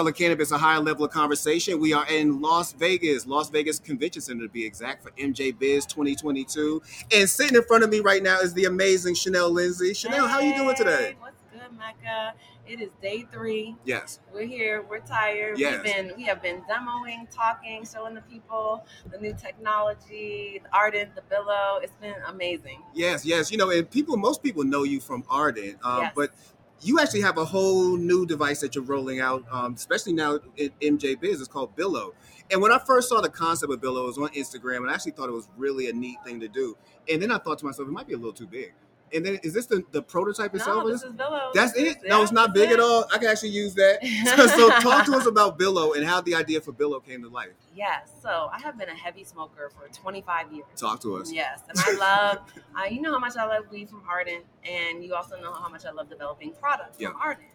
Color Cannabis, a higher level of conversation. We are in Las Vegas, Las Vegas Convention Center to be exact, for MJ Biz 2022. And sitting in front of me right now is the amazing Shanel Lindsay. Shanel, how you doing today? What's good, Mecca? It is day three. Yes. We're here. We're tired. Yes. We've been we have been demoing, talking, showing the people the new technology, the Ardent, the Billow. It's been amazing. Yes, yes. You know, and people, most people know you from Ardent, um, Yes. but you actually have a whole new device that you're rolling out, um, especially now in MJ Biz. It's called Billow. And when I first saw the concept of Billow, it was on Instagram, and I actually thought it was really a neat thing to do. And then I thought to myself, it might be a little too big. And then, is this the, the prototype itself? No, this is Billow. That's it. it? is- No, it's not big at all. I can actually use that. So, so talk to us about Billow and how the idea for Billow came to life. Yes. So I have been a heavy smoker for 25 years. Talk to us. Yes, and I love. uh, you know how much I love weed from Ardent, and you also know how much I love developing products Yeah. from Ardent.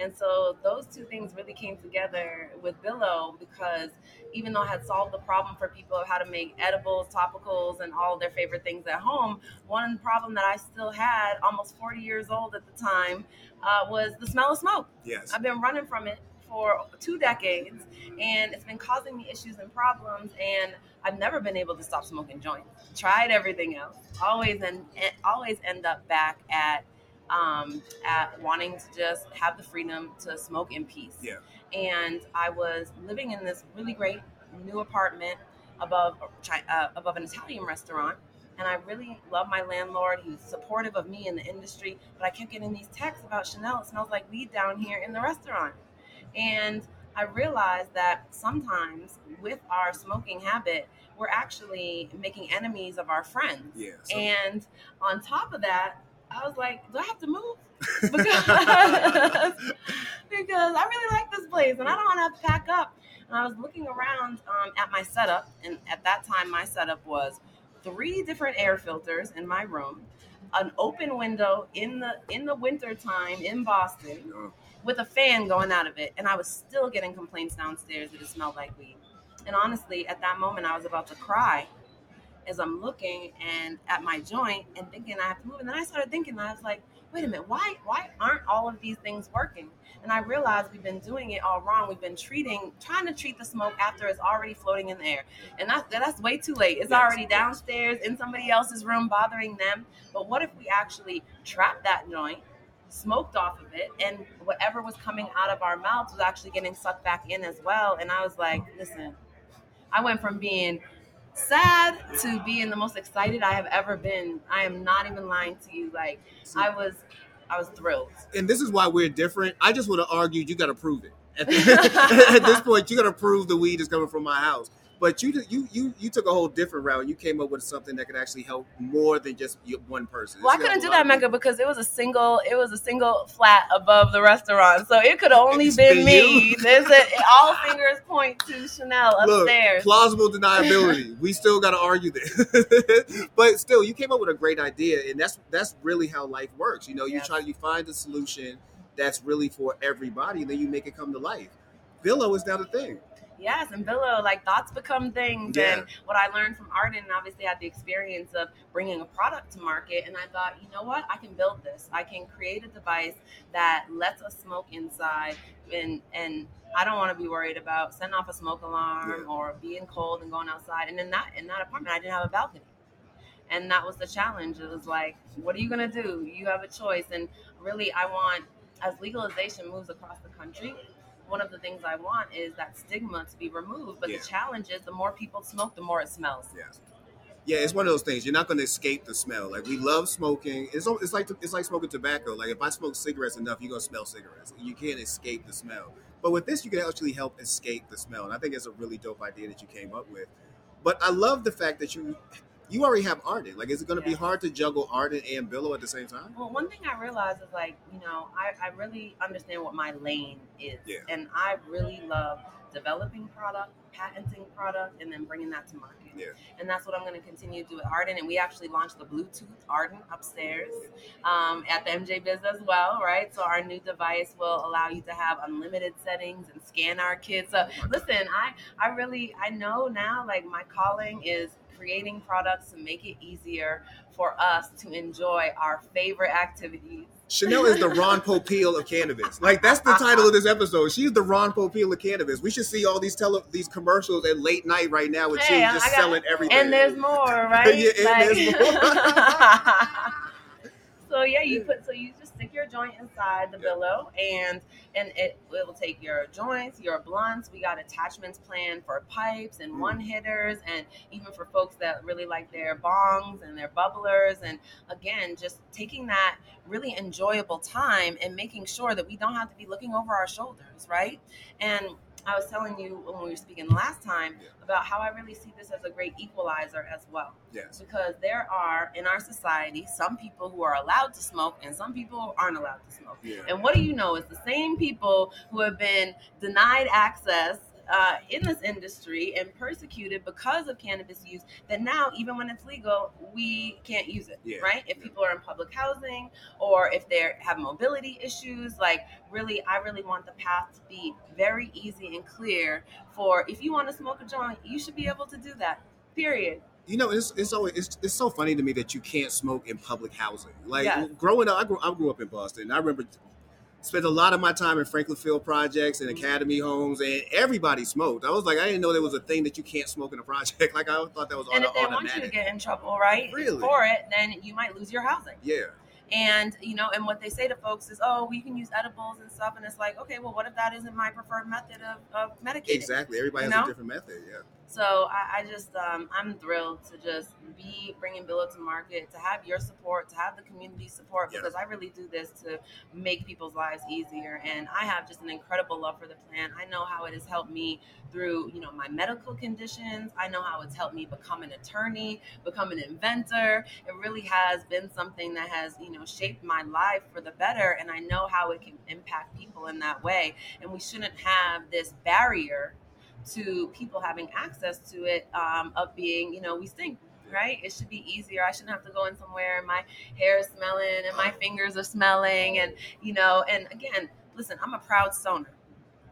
And so those two things really came together with Billow because even though I had solved the problem for people of how to make edibles, topicals, and all their favorite things at home, one problem that I still had, almost 40 years old at the time, uh, was the smell of smoke. Yes. I've been running from it for two decades, and it's been causing me issues and problems. And I've never been able to stop smoking joints. Tried everything else. Always and always end up back at um, at wanting to just have the freedom to smoke in peace. Yeah. And I was living in this really great new apartment above uh, above an Italian restaurant. And I really love my landlord. He's supportive of me in the industry. But I kept getting these texts about Shanel. It smells like weed down here in the restaurant. And I realized that sometimes with our smoking habit, we're actually making enemies of our friends. Yeah. so- And on top of that, I was like, do I have to move? Because, because I really like this place and I don't want to have to pack up. And I was looking around um, at my setup, and at that time, my setup was three different air filters in my room, an open window in the in the winter time in Boston, with a fan going out of it, and I was still getting complaints downstairs that it smelled like weed. And honestly, at that moment, I was about to cry as I'm looking and at my joint and thinking I have to move. And then I started thinking, I was like, wait a minute, why why aren't all of these things working? And I realized we've been doing it all wrong. We've been treating, trying to treat the smoke after it's already floating in the air, and that's that's way too late. It's already downstairs in somebody else's room, bothering them. But what if we actually trap that joint? smoked off of it and whatever was coming out of our mouths was actually getting sucked back in as well and i was like listen i went from being sad to being the most excited i have ever been i am not even lying to you like i was i was thrilled and this is why we're different. I just would have argued you got to prove it. At, at this point, you got to prove the weed is coming from my house. But you you you you took a whole different route. You came up with something that could actually help more than just one person. well i It's gonna couldn't do that mecca because it was a single it was a single flat above the restaurant so it could only It's been been me there's a, all fingers point to Shanel Look, upstairs plausible deniability. we still got to argue this, but still, you came up with a great idea, and that's that's really how life works. You know, you Yes. try, you find a solution that's really for everybody, and then you make it come to life. Billow is now the thing. Yes, and Billow, like thoughts become things. Yeah. And what I learned from Ardent, and obviously I had the experience of bringing a product to market. And I thought, you know what? I can build this. I can create a device that lets us smoke inside. And, and I don't want to be worried about setting off a smoke alarm Yeah. or being cold and going outside. And in that, in that apartment, I didn't have a balcony. And that was the challenge. It was like, what are you going to do? You have a choice. And really, I want, as legalization moves across the country, one of the things I want is that stigma to be removed. But Yeah. the challenge is the more people smoke, the more it smells. Yes. Yeah, it's one of those things. You're not going to escape the smell. Like we love smoking. It's it's like it's like smoking tobacco. Like if I smoke cigarettes enough, you're gonna smell cigarettes. You can't escape the smell. But with this, you can actually help escape the smell. And I think it's a really dope idea that you came up with. But I love the fact that you you already have Ardent. Like, is it going to be hard to juggle Ardent and Billow at the same time? Well, one thing I realized is like, you know, I, I really understand what my lane is. Yeah. And I really love developing product, patenting product, and then bringing that to market. Yeah. And that's what I'm going to continue to do at Ardent. And we actually launched the Bluetooth Ardent upstairs um, at the MJ Biz as well, right? So our new device will allow you to have unlimited settings and scan our kids. So listen, I, I really, I know now, like my calling is creating products to make it easier for us to enjoy our favorite activities Shanel is the Ron Popeil of cannabis. Like that's the uh-huh. title of this episode. She's the Ron Popeil of cannabis. We should see all these tele these commercials at late night right now with Hey, you just got- selling everything. and there's more, right? Yeah, and there's more. so yeah, you put so you stick your joint inside the Yeah. billow, and and it, it will take your joints, your blunts. We got attachments planned for pipes and Mm. one hitters, and even for folks that really like their bongs and their bubblers, and again, just taking that really enjoyable time and making sure that we don't have to be looking over our shoulders, right? And I was telling you when we were speaking last time Yeah. about how I really see this as a great equalizer as well. Yes. Because there are in our society some people who are allowed to smoke and some people who aren't allowed to smoke. Yeah. And what do you know? It's the same people who have been denied access uh, in this industry and persecuted because of cannabis use that now, even when it's legal, we can't use it, Yeah, right? If yeah. people are in public housing or if they have mobility issues, like really, I really want the path to be very easy and clear for if you want to smoke a joint, you should be able to do that, period. You know, it's it's always it's, it's so funny to me that you can't smoke in public housing. Like Yes. growing up, I grew, I grew up in Boston. I remember spent a lot of my time in Franklin Field projects and academy homes, and everybody smoked. I was like, I didn't know there was a thing that you can't smoke in a project. Like I thought that was And auto- if they want you to get in trouble, right, Really? for it, then you might lose your housing. yeah, And you know, and what they say to folks is, "Oh, we can use edibles and stuff," and it's like, okay, well, what if that isn't my preferred method of, of medicating? exactly. Everybody You has know? a different method. Yeah. So I, I just, um, I'm thrilled to just be bringing Billow to market, to have your support, to have the community support, Yeah. because I really do this to make people's lives easier. And I have just an incredible love for the plant. I know how it has helped me through, you know, my medical conditions. I know how it's helped me become an attorney, become an inventor. It really has been something that has, you know, shaped my life for the better. And I know how it can impact people in that way. And we shouldn't have this barrier to people having access to it um, of being, you know, we stink, right? It should be easier. I shouldn't have to go in somewhere and my hair is smelling and my fingers are smelling and, you know, and again, listen, I'm a proud stoner.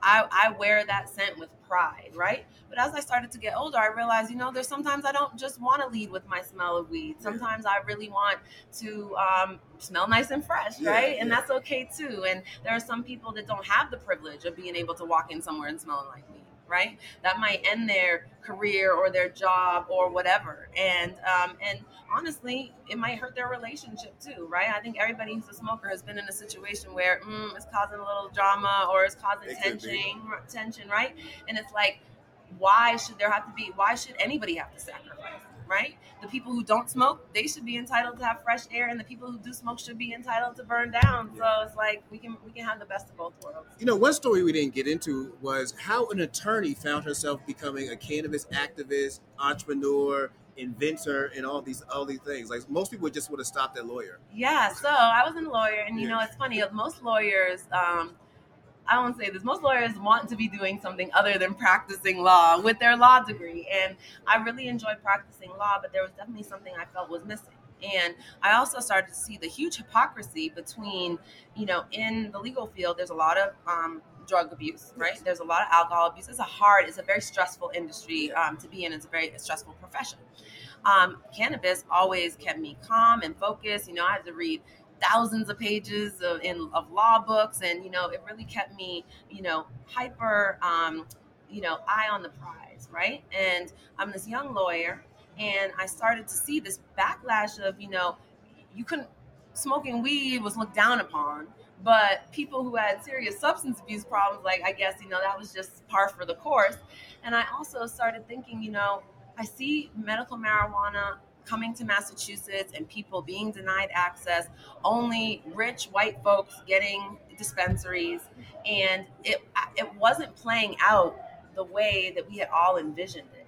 I, I wear that scent with pride, right? But as I started to get older, I realized, you know, there's sometimes I don't just want to lead with my smell of weed. Sometimes I really want to um, smell nice and fresh, Yeah, right? And yeah. that's okay too. And there are some people that don't have the privilege of being able to walk in somewhere and smelling like weed, right? That might end their career or their job or whatever. And um, and honestly, it might hurt their relationship too, right? I think everybody who's a smoker has been in a situation where mm, it's causing a little drama or it's causing It tension, tension, right? And it's like, why should there have to be? Why should anybody have to sacrifice? Right? The people who don't smoke, they should be entitled to have fresh air, and the people who do smoke should be entitled to burn down. So it's like we can we can have the best of both worlds. You know, one story we didn't get into was how an attorney found herself becoming a cannabis activist, entrepreneur, inventor, and all these all these things. Like most people just would have stopped at lawyer. Yeah, so I was a lawyer, and you Yeah. know, it's funny. Most lawyers, um, I won't say this. Most lawyers want to be doing something other than practicing law with their law degree, and I really enjoyed practicing law, but there was definitely something I felt was missing. And I also started to see the huge hypocrisy between, you know, in the legal field, there's a lot of um, drug abuse, right? Yes. There's a lot of alcohol abuse. It's a hard, it's a very stressful industry um, to be in. It's a very stressful profession. Um, cannabis always kept me calm and focused. You know, I had to read thousands of pages of, in, of law books, and you know, it really kept me, you know, hyper, um, you know, eye on the prize, right? And I'm this young lawyer, and I started to see this backlash of, you know, you couldn't smoking weed was looked down upon. But people who had serious substance abuse problems, like I guess, you know, that was just par for the course. And I also started thinking, you know, I see medical marijuana coming to Massachusetts and people being denied access, only rich white folks getting dispensaries, and it it wasn't playing out the way that we had all envisioned it.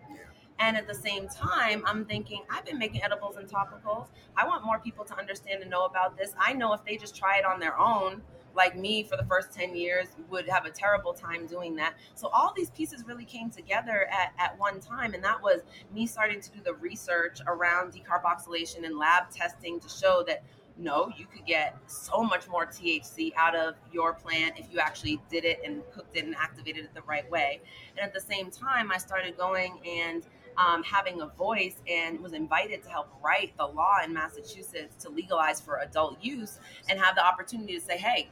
And at the same time, I'm thinking, I've been making edibles and topicals. I want more people to understand and know about this. I know if they just try it on their own, like me for the first 10 years, would have a terrible time doing that. So all these pieces really came together at, at one time. And that was me starting to do the research around decarboxylation and lab testing to show that no, you could get so much more THC out of your plant if you actually did it and cooked it and activated it the right way. And at the same time, I started going and um, having a voice and was invited to help write the law in Massachusetts to legalize for adult use and have the opportunity to say, hey,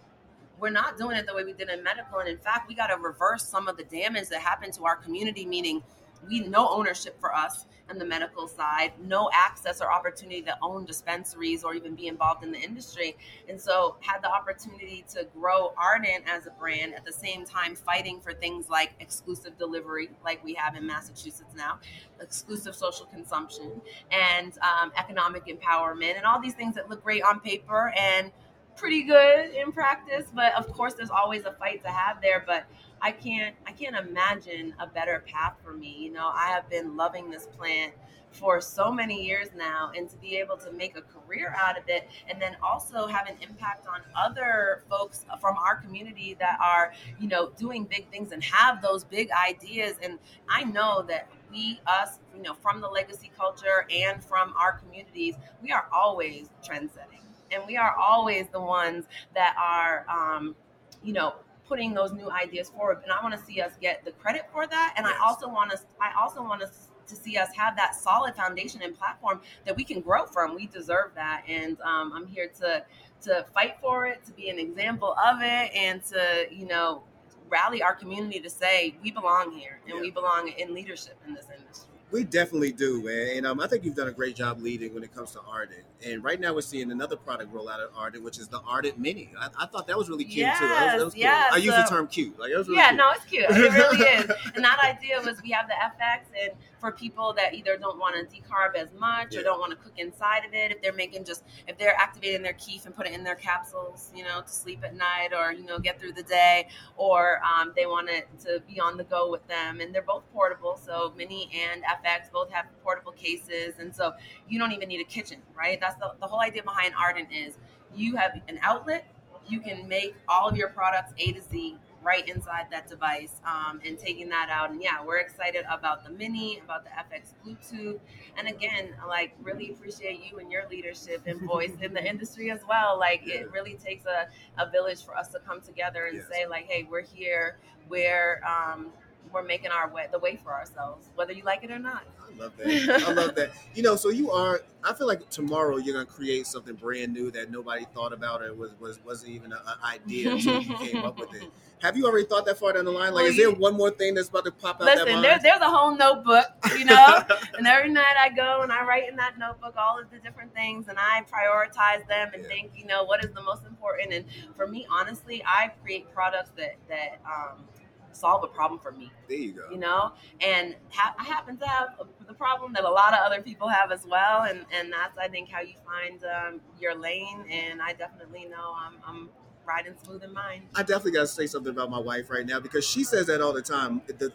we're not doing it the way we did in medical. And in fact, we got to reverse some of the damage that happened to our community, meaning we no ownership for us on the medical side, no access or opportunity to own dispensaries or even be involved in the industry. And so had the opportunity to grow Ardent as a brand at the same time fighting for things like exclusive delivery, like we have in Massachusetts now, exclusive social consumption, and um, economic empowerment, and all these things that look great on paper and pretty good in practice. But of course, there's always a fight to have there. But I can't I can't imagine a better path for me. You know, I have been loving this plant for so many years now and to be able to make a career out of it and then also have an impact on other folks from our community that are you know doing big things and have those big ideas and i know that we us you know from the legacy culture and from our communities we are always trendsetting and we are always the ones that are um, you know putting those new ideas forward. And i want to see us get the credit for that. And yes. i also want us i also want us to see us have that solid foundation and platform that we can grow from. We deserve that. And um, i'm here to to fight for it to be an example of it and to you know rally our community to say we belong here and yeah. we belong in leadership in this industry we definitely do, man. And um, I think you've done a great job leading when it comes to Ardent. And right now we're seeing another product roll out of Ardent, which is the Ardent Mini. I, I thought that was really cute yes, too. That was, that was cool. Yes. I use the term cute. Like, really yeah, cute. no, it's cute. It really is. And that idea was we have the FX, and for people that either don't want to decarb as much yeah. or don't want to cook inside of it, if they're making just if they're activating their kief and put it in their capsules, you know, to sleep at night or you know get through the day, or um, they want it to be on the go with them, and they're both portable. So Mini and FX both have portable cases, and so you don't even need a kitchen, right? That's the, the whole idea behind Ardent is you have an outlet, you can make all of your products A to Z right inside that device um, and taking that out. And yeah, we're excited about the Mini, about the FX Bluetooth. And again, like really appreciate you and your leadership and voice in the industry as well. Like yeah. it really takes a, a village for us to come together and yes. say like, hey, we're here. We're um, we're making our way the way for ourselves, whether you like it or not. I love that. I love that. You know, so you are. I feel like tomorrow you're gonna create something brand new that nobody thought about or was was wasn't even an idea until you came up with it. Have you already thought that far down the line? Like, well, is there one more thing that's about to pop out? Listen, there, there's a whole notebook, you know, and every night I go and I write in that notebook all of the different things, and I prioritize them and yeah. think, you know, what is the most important. And for me, honestly, I create products that that um, solve a problem for me. There you go. You know, and ha- I happen to have the problem that a lot of other people have as well, and and that's I think how you find um, your lane. And I definitely know I'm, I'm riding smooth in mine. I definitely got to say something about my wife right now because she says that all the time. The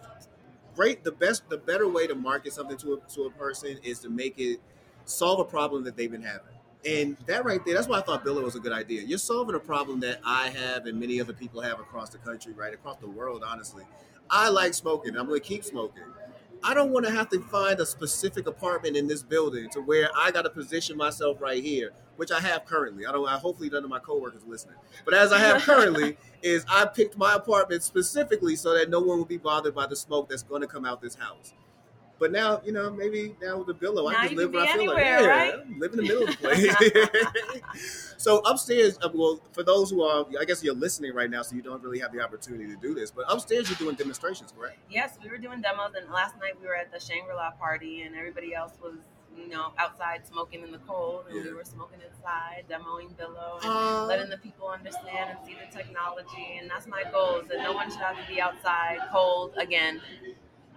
great, the best, the better way to market something to a, to a person is to make it solve a problem that they've been having. And that right there, that's why I thought Billow was a good idea. You're solving a problem that I have and many other people have across the country, right? Across the world, honestly. I like smoking. I'm going to keep smoking. I don't want to have to find a specific apartment in this building to where I got to position myself right here, which I have currently. I don't. I hopefully none of my coworkers listening, but as I have currently, is I picked my apartment specifically so that no one will be bothered by the smoke that's going to come out this house. But now, you know, maybe now with the Billow, I just live where I feel like. Yeah, right? live in the middle of the place. so upstairs, uh, well, for those who are, I guess you're listening right now, so you don't really have the opportunity to do this. But upstairs, you're doing demonstrations, correct? Yes, we were doing demos, and last night we were at the Shangri La party, and everybody else was you know, outside smoking in the cold, and yeah. we were smoking inside, demoing Billow, and uh, letting the people understand and see the technology. And that's my goal: is that no one should have to be outside cold again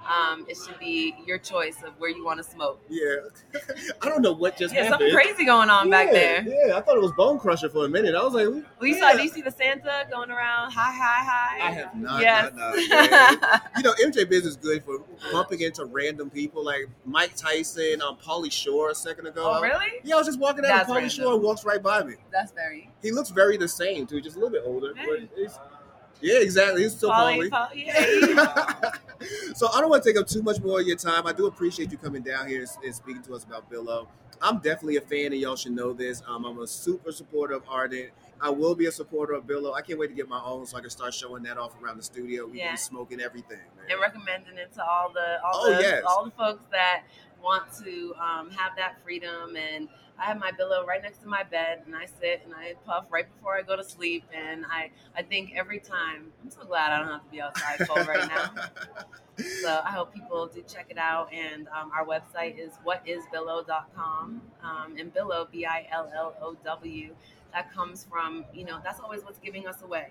um, it should be your choice of where you want to smoke. Yeah, I don't know what just yeah, happened. something crazy going on yeah, back there. Yeah, I thought it was Bone Crusher for a minute. I was like, well, you yeah. saw? Do you see the Santa going around? Hi, hi, hi. I have not. Yes. Not, not, you know, MJ Biz is good for bumping into random people like Mike Tyson, um, Pauly Shore a second ago. Oh, really? Yeah, I was just walking down, and Pauly Shore and walks right by me. That's very. He looks very the same too, just a little bit older. Hey. But yeah, exactly. He's still. Pauly. Yeah. so I don't want to take up too much more of your time. I do appreciate you coming down here and, speaking to us about Billow. I'm definitely a fan, and y'all should know this. Um, I'm a super supporter of Ardent. I will be a supporter of Billow. I can't wait to get my own so I can start showing that off around the studio. We Yeah. can be smoking everything, man. and recommending it to all the all Oh, the yes. all the folks that want to um, have that freedom. And I have my billow right next to my bed, and I sit and I puff right before I go to sleep. And I I think every time I'm so glad I don't have to be outside cold right now. So I hope people do check it out. And um, our website is whatisbillow.com. Um, and billow, B I L L O W, that comes from, you know, that's always what's giving us away.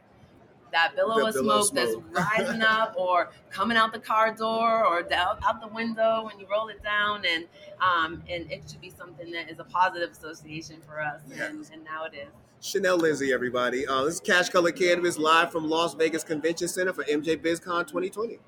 That billow The of billow smoke that's rising up or coming out the car door or down, out the window when you roll it down. And um, and it should be something that is a positive association for us. And, and now it is. Shanel Lindsay, everybody. Uh, this is Cash Color Cannabis live from Las Vegas Convention Center for MJ BizCon 2020.